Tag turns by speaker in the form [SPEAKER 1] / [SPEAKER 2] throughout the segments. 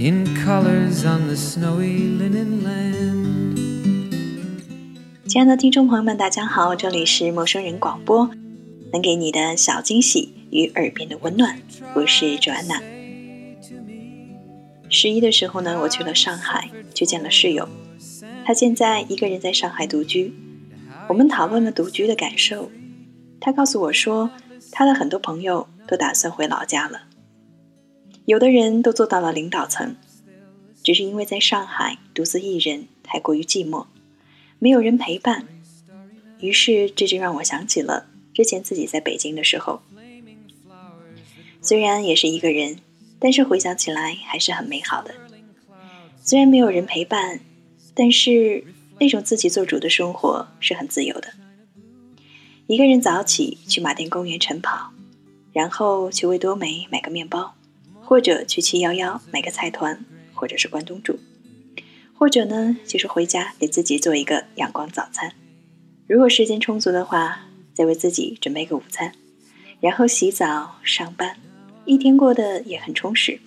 [SPEAKER 1] In colors on the snowy linen land
[SPEAKER 2] 亲爱的听众朋友们，大家好，这里是陌生人广播，能给你的小惊喜与耳边的温暖，我是 Joanna。十一的时候呢，我去了上海，去见了室友，他现在一个人在上海独居。我们讨论了独居的感受，他告诉我说，他的很多朋友都打算回老家了，有的人都做到了领导层，只是因为在上海独自一人太过于寂寞，没有人陪伴，于是这就让我想起了之前自己在北京的时候，虽然也是一个人，但是回想起来还是很美好的。虽然没有人陪伴，但是。那种自己做主的生活是很自由的。一个人早起去马甸公园晨跑，然后去味多美买个面包，或者去七幺幺买个菜团，或者是关东煮，或者呢就是回家给自己做一个阳光早餐。如果时间充足的话，再为自己准备个午餐，然后洗澡上班，一天过得也很充实。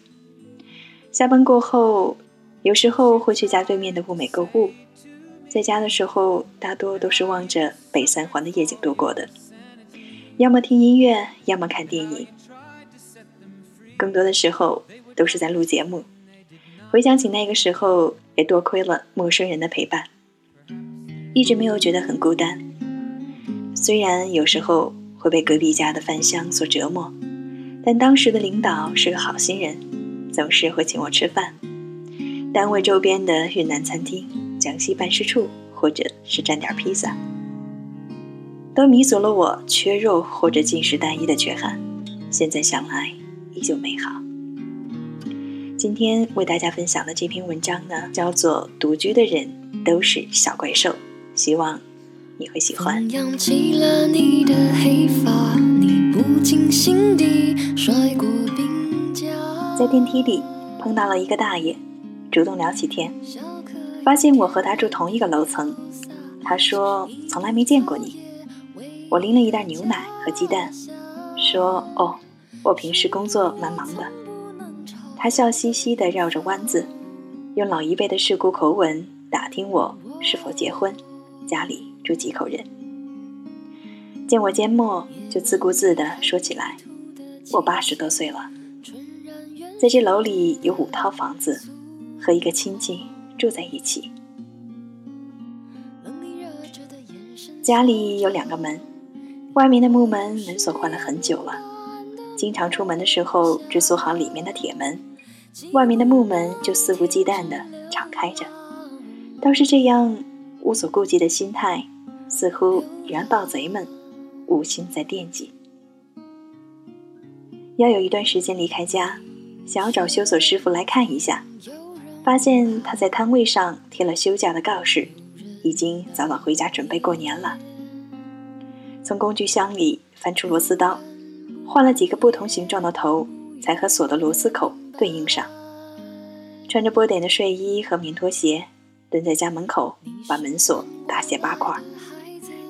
[SPEAKER 2] 下班过后，有时候会去家对面的物美购物。在家的时候，大多都是望着北三环的夜景度过的，要么听音乐，要么看电影，更多的时候都是在录节目。回想起那个时候，也多亏了陌生人的陪伴，一直没有觉得很孤单。虽然有时候会被隔壁家的饭香所折磨，但当时的领导是个好心人，总是会请我吃饭。单位周边的云南餐厅。江西办事处，或者是蘸点披萨，都弥足了我缺肉或者进食单一的缺憾。现在想来，依旧美好。今天为大家分享的这篇文章呢，叫做《独居的人都是小怪兽》，希望你会喜欢。在电梯里碰到了一个大爷，主动聊起天。发现我和他住同一个楼层，他说从来没见过你。我拎了一袋牛奶和鸡蛋，说：“哦，我平时工作蛮忙的。”他笑嘻嘻地绕着弯子，用老一辈的世故口吻打听我是否结婚，家里住几口人。见我缄默，就自顾自地说起来：“我八十多岁了，在这楼里有五套房子，和一个亲戚。”住在一起，家里有两个门，外面的木门门锁换了很久了，经常出门的时候只锁好里面的铁门，外面的木门就肆无忌惮的敞开着。倒是这样无所顾忌的心态，似乎也让盗贼们无心再惦记。要有一段时间离开家，想要找修锁师傅来看一下。发现他在摊位上贴了休假的告示，已经早早回家准备过年了。从工具箱里翻出螺丝刀，换了几个不同形状的头，才和锁的螺丝口对应上。穿着波点的睡衣和棉拖鞋，蹲在家门口，把门锁大卸八块，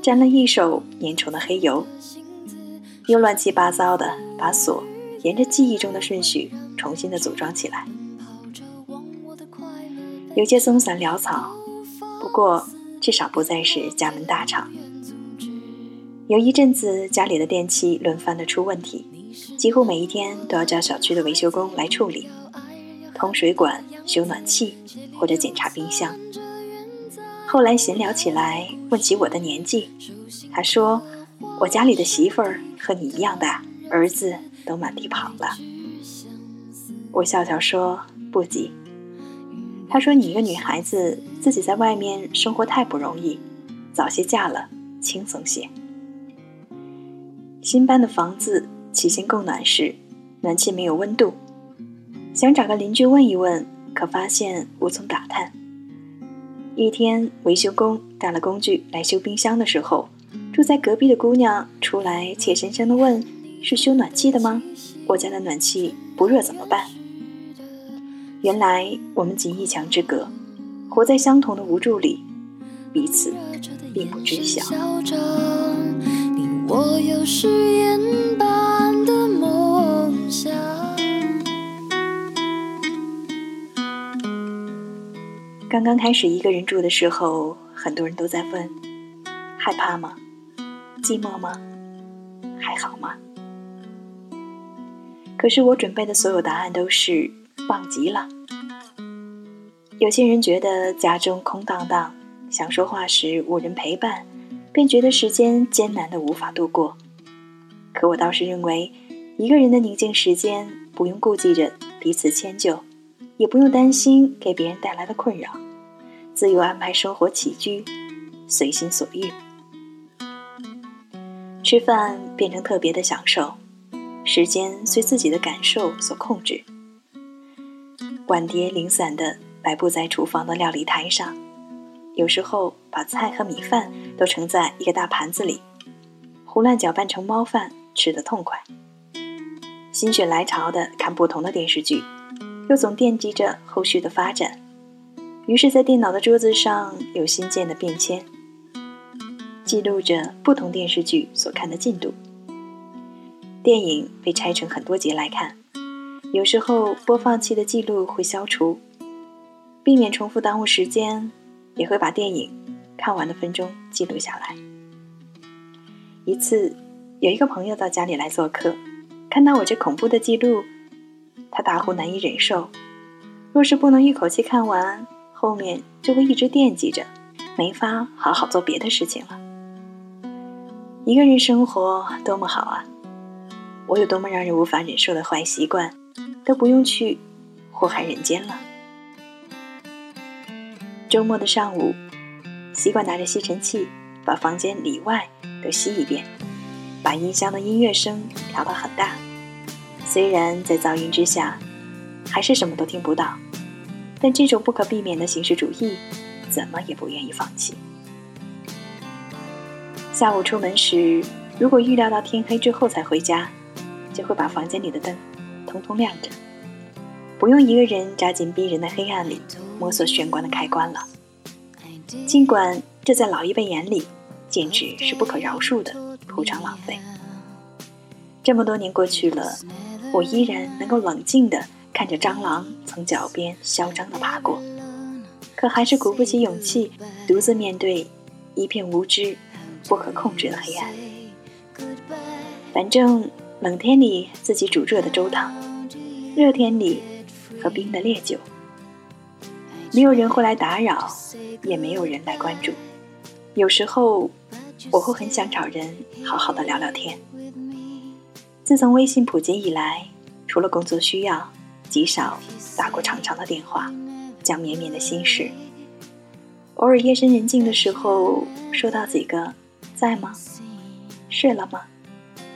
[SPEAKER 2] 沾了一手粘稠的黑油，又乱七八糟的把锁沿着记忆中的顺序重新的组装起来。有些松散潦草，不过至少不再是家门大敞。有一阵子，家里的电器轮番的出问题，几乎每一天都要叫小区的维修工来处理，通水管、修暖气或者检查冰箱。后来闲聊起来，问起我的年纪，他说：“我家里的媳妇儿和你一样大，儿子都满地跑了。”我笑笑说：“不急。”他说：“你一个女孩子，自己在外面生活太不容易，早些嫁了，轻松些。新搬的房子起先供暖时，暖气没有温度，想找个邻居问一问，可发现无从打探。一天，维修工带了工具来修冰箱的时候，住在隔壁的姑娘出来，怯生生地问：“是修暖气的吗？我家的暖气不热怎么办？”原来我们仅一墙之隔，活在相同的无助里，彼此并不知晓。我有誓言般的梦想刚刚开始一个人住的时候，很多人都在问：害怕吗？寂寞吗？还好吗？可是我准备的所有答案都是棒极了。有些人觉得家中空荡荡，想说话时无人陪伴，便觉得时间艰难的无法度过。可我倒是认为，一个人的宁静时间，不用顾忌着彼此迁就。也不用担心给别人带来的困扰，自由安排生活起居，随心所欲。吃饭变成特别的享受，时间随自己的感受所控制。碗碟零散的摆布在厨房的料理台上，有时候把菜和米饭都盛在一个大盘子里，胡乱搅拌成猫饭，吃得痛快。心血来潮的看不同的电视剧。又总惦记着后续的发展，于是，在电脑的桌子上有新建的便签，记录着不同电视剧所看的进度。电影被拆成很多节来看，有时候播放器的记录会消除，避免重复耽误时间，也会把电影看完的分钟记录下来。一次，有一个朋友到家里来做客，看到我这恐怖的记录。他大呼难以忍受，若是不能一口气看完，后面就会一直惦记着，没法好好做别的事情了。一个人生活多么好啊！我有多么让人无法忍受的坏习惯，都不用去祸害人间了。周末的上午，习惯拿着吸尘器把房间里外都吸一遍，把音箱的音乐声调到很大。虽然在噪音之下，还是什么都听不到，但这种不可避免的形式主义，怎么也不愿意放弃。下午出门时，如果预料到天黑之后才回家，就会把房间里的灯通通亮着，不用一个人扎进逼人的黑暗里摸索玄关的开关了。尽管这在老一辈眼里，简直是不可饶恕的铺张浪费。这么多年过去了。我依然能够冷静地看着蟑螂从脚边嚣张地爬过，可还是鼓不起勇气独自面对一片无知、不可控制的黑暗。反正冷天里自己煮热的粥汤，热天里喝冰的烈酒，没有人会来打扰，也没有人来关注。有时候我会很想找人好好的聊聊天。自从微信普及以来，除了工作需要，极少打过长长的电话，讲绵绵的心事。偶尔夜深人静的时候，收到几个“在吗？睡了吗？”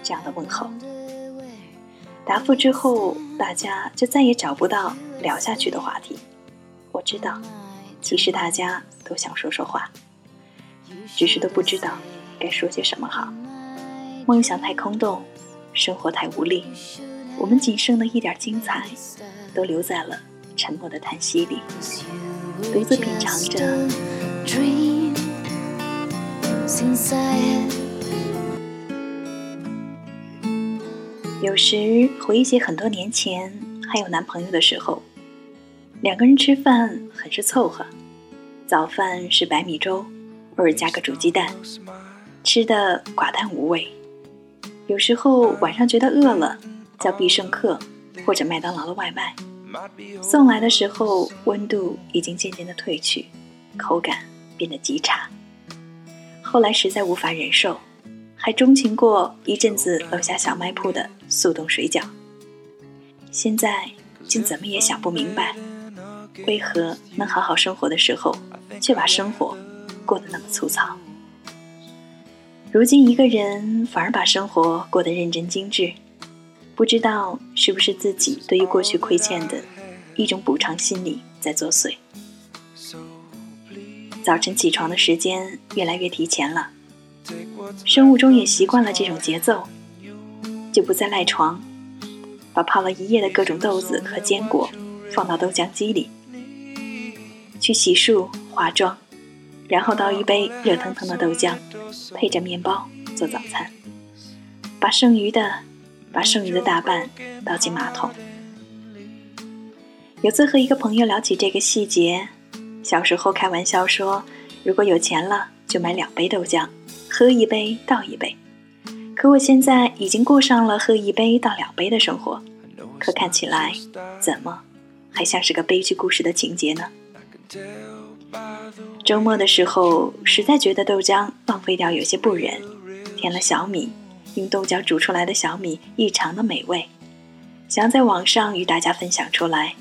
[SPEAKER 2] 这样的问候。答复之后，大家就再也找不到聊下去的话题。我知道，其实大家都想说说话，只是都不知道该说些什么好。梦想太空洞。生活太无力，我们仅剩的一点精彩，都留在了沉默的叹息里，独自品尝着。有时回忆起很多年前还有男朋友的时候，两个人吃饭很是凑合，早饭是白米粥，偶尔加个煮鸡蛋，吃的寡淡无味。有时候晚上觉得饿了，叫必胜客或者麦当劳的外卖，送来的时候温度已经渐渐的褪去，口感变得极差。后来实在无法忍受，还钟情过一阵子楼下小卖铺的速冻水饺。现在竟怎么也想不明白，为何能好好生活的时候，却把生活过得那么粗糙。如今一个人反而把生活过得认真精致，不知道是不是自己对于过去亏欠的一种补偿心理在作祟。早晨起床的时间越来越提前了，生物钟也习惯了这种节奏，就不再赖床，把泡了一夜的各种豆子和坚果放到豆浆机里，去洗漱、化妆，然后倒一杯热腾腾的豆浆，配着面包做早餐，把剩余的把剩余的大半倒进马桶。有次和一个朋友聊起这个细节。小时候开玩笑说，如果有钱了，就买两杯豆浆，喝一杯倒一杯。可我现在已经过上了喝一杯倒两杯的生活，可看起来怎么还像是个悲剧故事的情节呢？周末的时候，实在觉得豆浆浪费掉有些不忍，添了小米，用豆浆煮出来的小米异常的美味，想在网上与大家分享出来。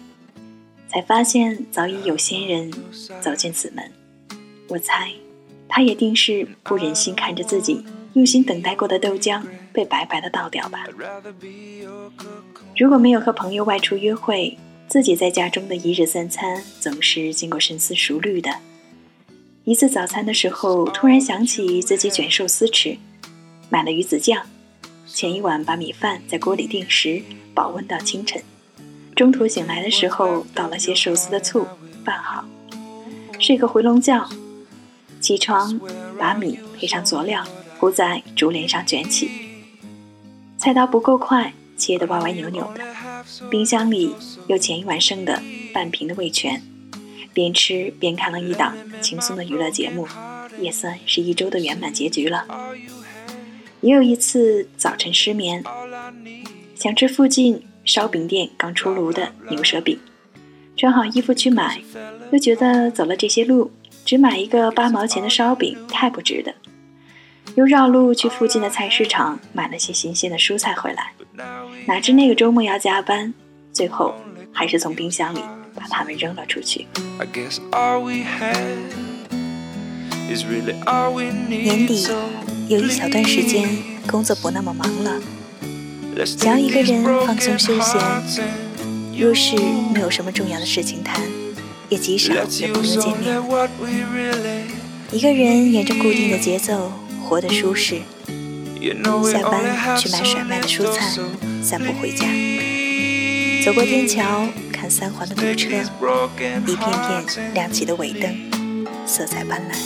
[SPEAKER 2] 才发现早已有先人走进此门，我猜，他也定是不忍心看着自己用心等待过的豆浆被白白的倒掉吧。如果没有和朋友外出约会，自己在家中的一日三餐总是经过深思熟虑的。一次早餐的时候，突然想起自己卷寿司吃，买了鱼子酱，前一晚把米饭在锅里定时，保温到清晨。中途醒来的时候，倒了些寿司的醋，拌好，睡个回笼觉。起床，把米配上佐料铺在竹帘上卷起。菜刀不够快，切得歪歪扭扭的。冰箱里有前一晚剩的半瓶的味全，边吃边看了一档轻松的娱乐节目，也算是一周的圆满结局了。也有一次早晨失眠，想吃附近。烧饼店刚出炉的牛舌饼，穿好衣服去买，又觉得走了这些路，只买一个八毛钱的烧饼太不值得，又绕路去附近的菜市场买了些新鲜的蔬菜回来。哪知那个周末要加班，最后还是从冰箱里把它们扔了出去。年底有一小段时间工作不那么忙了。想要一个人放松休闲，若是没有什么重要的事情谈，也极少有朋友见面。一个人沿着固定的节奏活得舒适。下班去买甩卖的蔬菜，散步回家，走过天桥，看三环的堵车，一片片亮起的尾灯，色彩斑斓。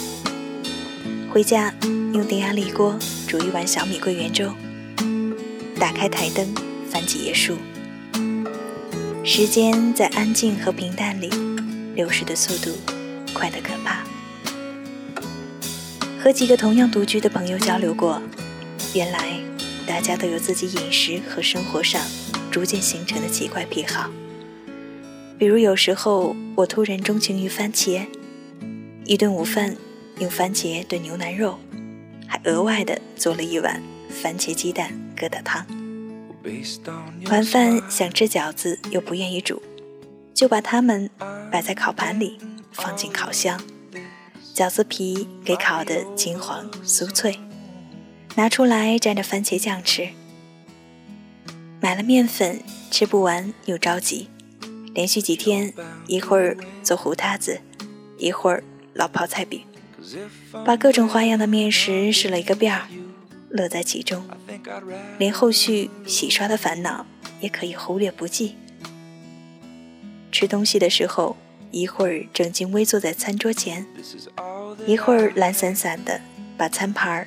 [SPEAKER 2] 回家用电压力锅煮一碗小米桂圆粥。打开台灯，翻几页书。时间在安静和平淡里流逝的速度快得可怕。和几个同样独居的朋友交流过，原来大家都有自己饮食和生活上逐渐形成的奇怪癖好。比如有时候我突然钟情于番茄，一顿午饭用番茄炖牛腩肉，还额外的做了一碗番茄鸡蛋。疙瘩汤，晚饭想吃饺子又不愿意煮，就把它们摆在烤盘里，放进烤箱，饺子皮给烤得金黄酥脆，拿出来蘸着番茄酱吃。买了面粉，吃不完又着急，连续几天一会儿做糊塌子，一会儿烙泡菜饼，把各种花样的面食试了一个遍儿。乐在其中，连后续洗刷的烦恼也可以忽略不计。吃东西的时候，一会儿正襟危坐在餐桌前，一会儿懒散散的把餐盘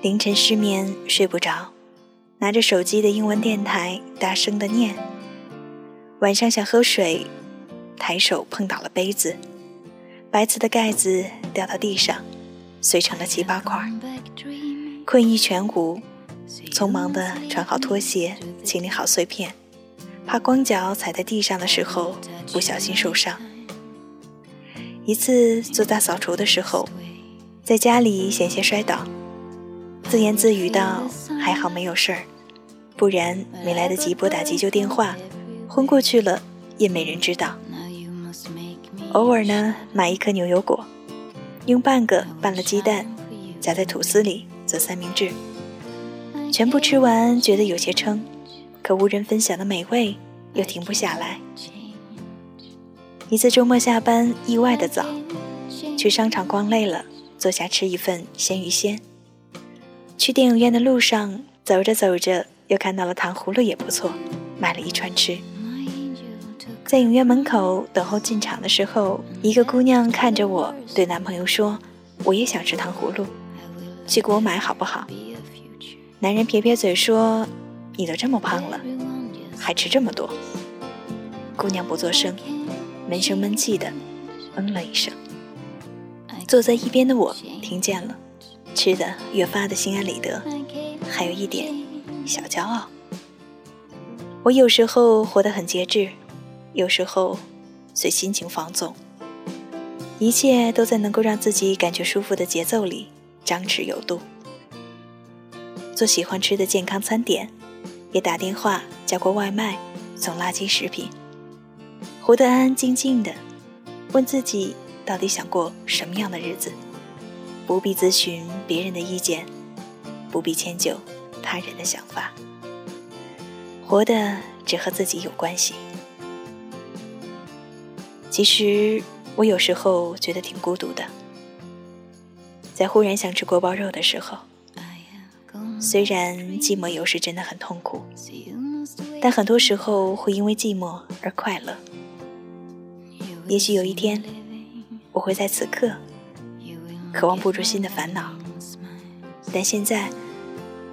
[SPEAKER 2] 凌晨失眠睡不着，拿着手机的英文电台大声的念。晚上想喝水，抬手碰倒了杯子，白瓷的盖子掉到地上。碎成了七八块，困意全无，匆忙的穿好拖鞋，清理好碎片，怕光脚踩在地上的时候不小心受伤。一次做大扫除的时候，在家里险些摔倒，自言自语道：“还好没有事儿，不然没来得及拨打急救电话，昏过去了也没人知道。”偶尔呢，买一颗牛油果，用半个拌了鸡蛋，夹在吐司里做三明治。全部吃完，觉得有些撑，可无人分享的美味又停不下来。一次周末下班，意外的早，去商场逛累了，坐下吃一份鲜鱼鲜。去电影院的路上，走着走着又看到了糖葫芦也不错，买了一串吃。在影院门口等候进场的时候，一个姑娘看着我，对男朋友说：“我也想吃糖葫芦，去给我买好不好？”男人撇撇嘴说：“你都这么胖了，还吃这么多。”姑娘不作声，闷声闷气的嗯了一声。坐在一边的我听见了，吃的越发的心安理得，还有一点小骄傲。我有时候活得很节制，有时候随心情放纵，一切都在能够让自己感觉舒服的节奏里张弛有度。做喜欢吃的健康餐点，也打电话叫过外卖，送垃圾食品，活得安安静静的，问自己到底想过什么样的日子，不必咨询别人的意见，不必迁就他人的想法，活的只和自己有关系。其实我有时候觉得挺孤独的，在忽然想吃锅包肉的时候。虽然寂寞有时真的很痛苦，但很多时候会因为寂寞而快乐。也许有一天，我会在此刻渴望不住新的烦恼，但现在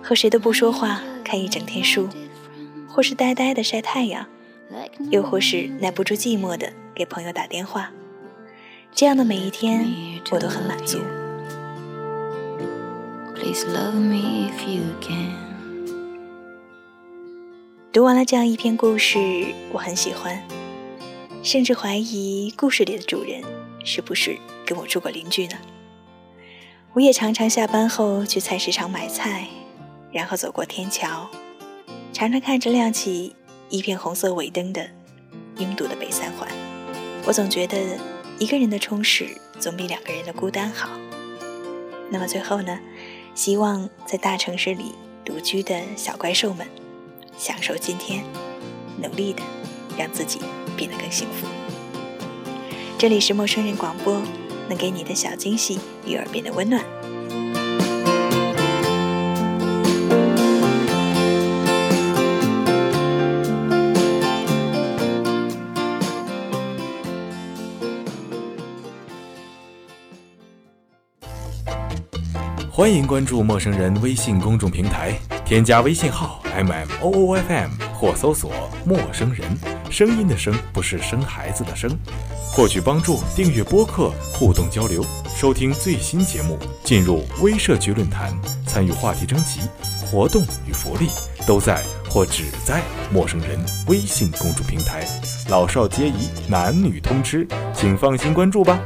[SPEAKER 2] 和谁都不说话，看一整天书，或是呆呆的晒太阳，又或是耐不住寂寞的给朋友打电话，这样的每一天，我都很满足。读完了这样一篇故事，我很喜欢，甚至怀疑故事里的主人是不是跟我住过邻居呢？我也常常下班后去菜市场买菜，然后走过天桥，常常看着亮起一片红色尾灯的拥堵的北三环。我总觉得一个人的充实总比两个人的孤单好。那么最后呢？希望在大城市里独居的小怪兽们，享受今天，努力的让自己变得更幸福。这里是陌生人广播，能给你的小惊喜与耳边的温暖。
[SPEAKER 3] 欢迎关注陌生人微信公众平台，添加微信号 m m o o f m 或搜索“陌生人”，声音的声不是生孩子的生。获取帮助，订阅播客，互动交流，收听最新节目，进入微社区论坛，参与话题征集，活动与福利都在或只在陌生人微信公众平台，老少皆宜，男女通吃，请放心关注吧。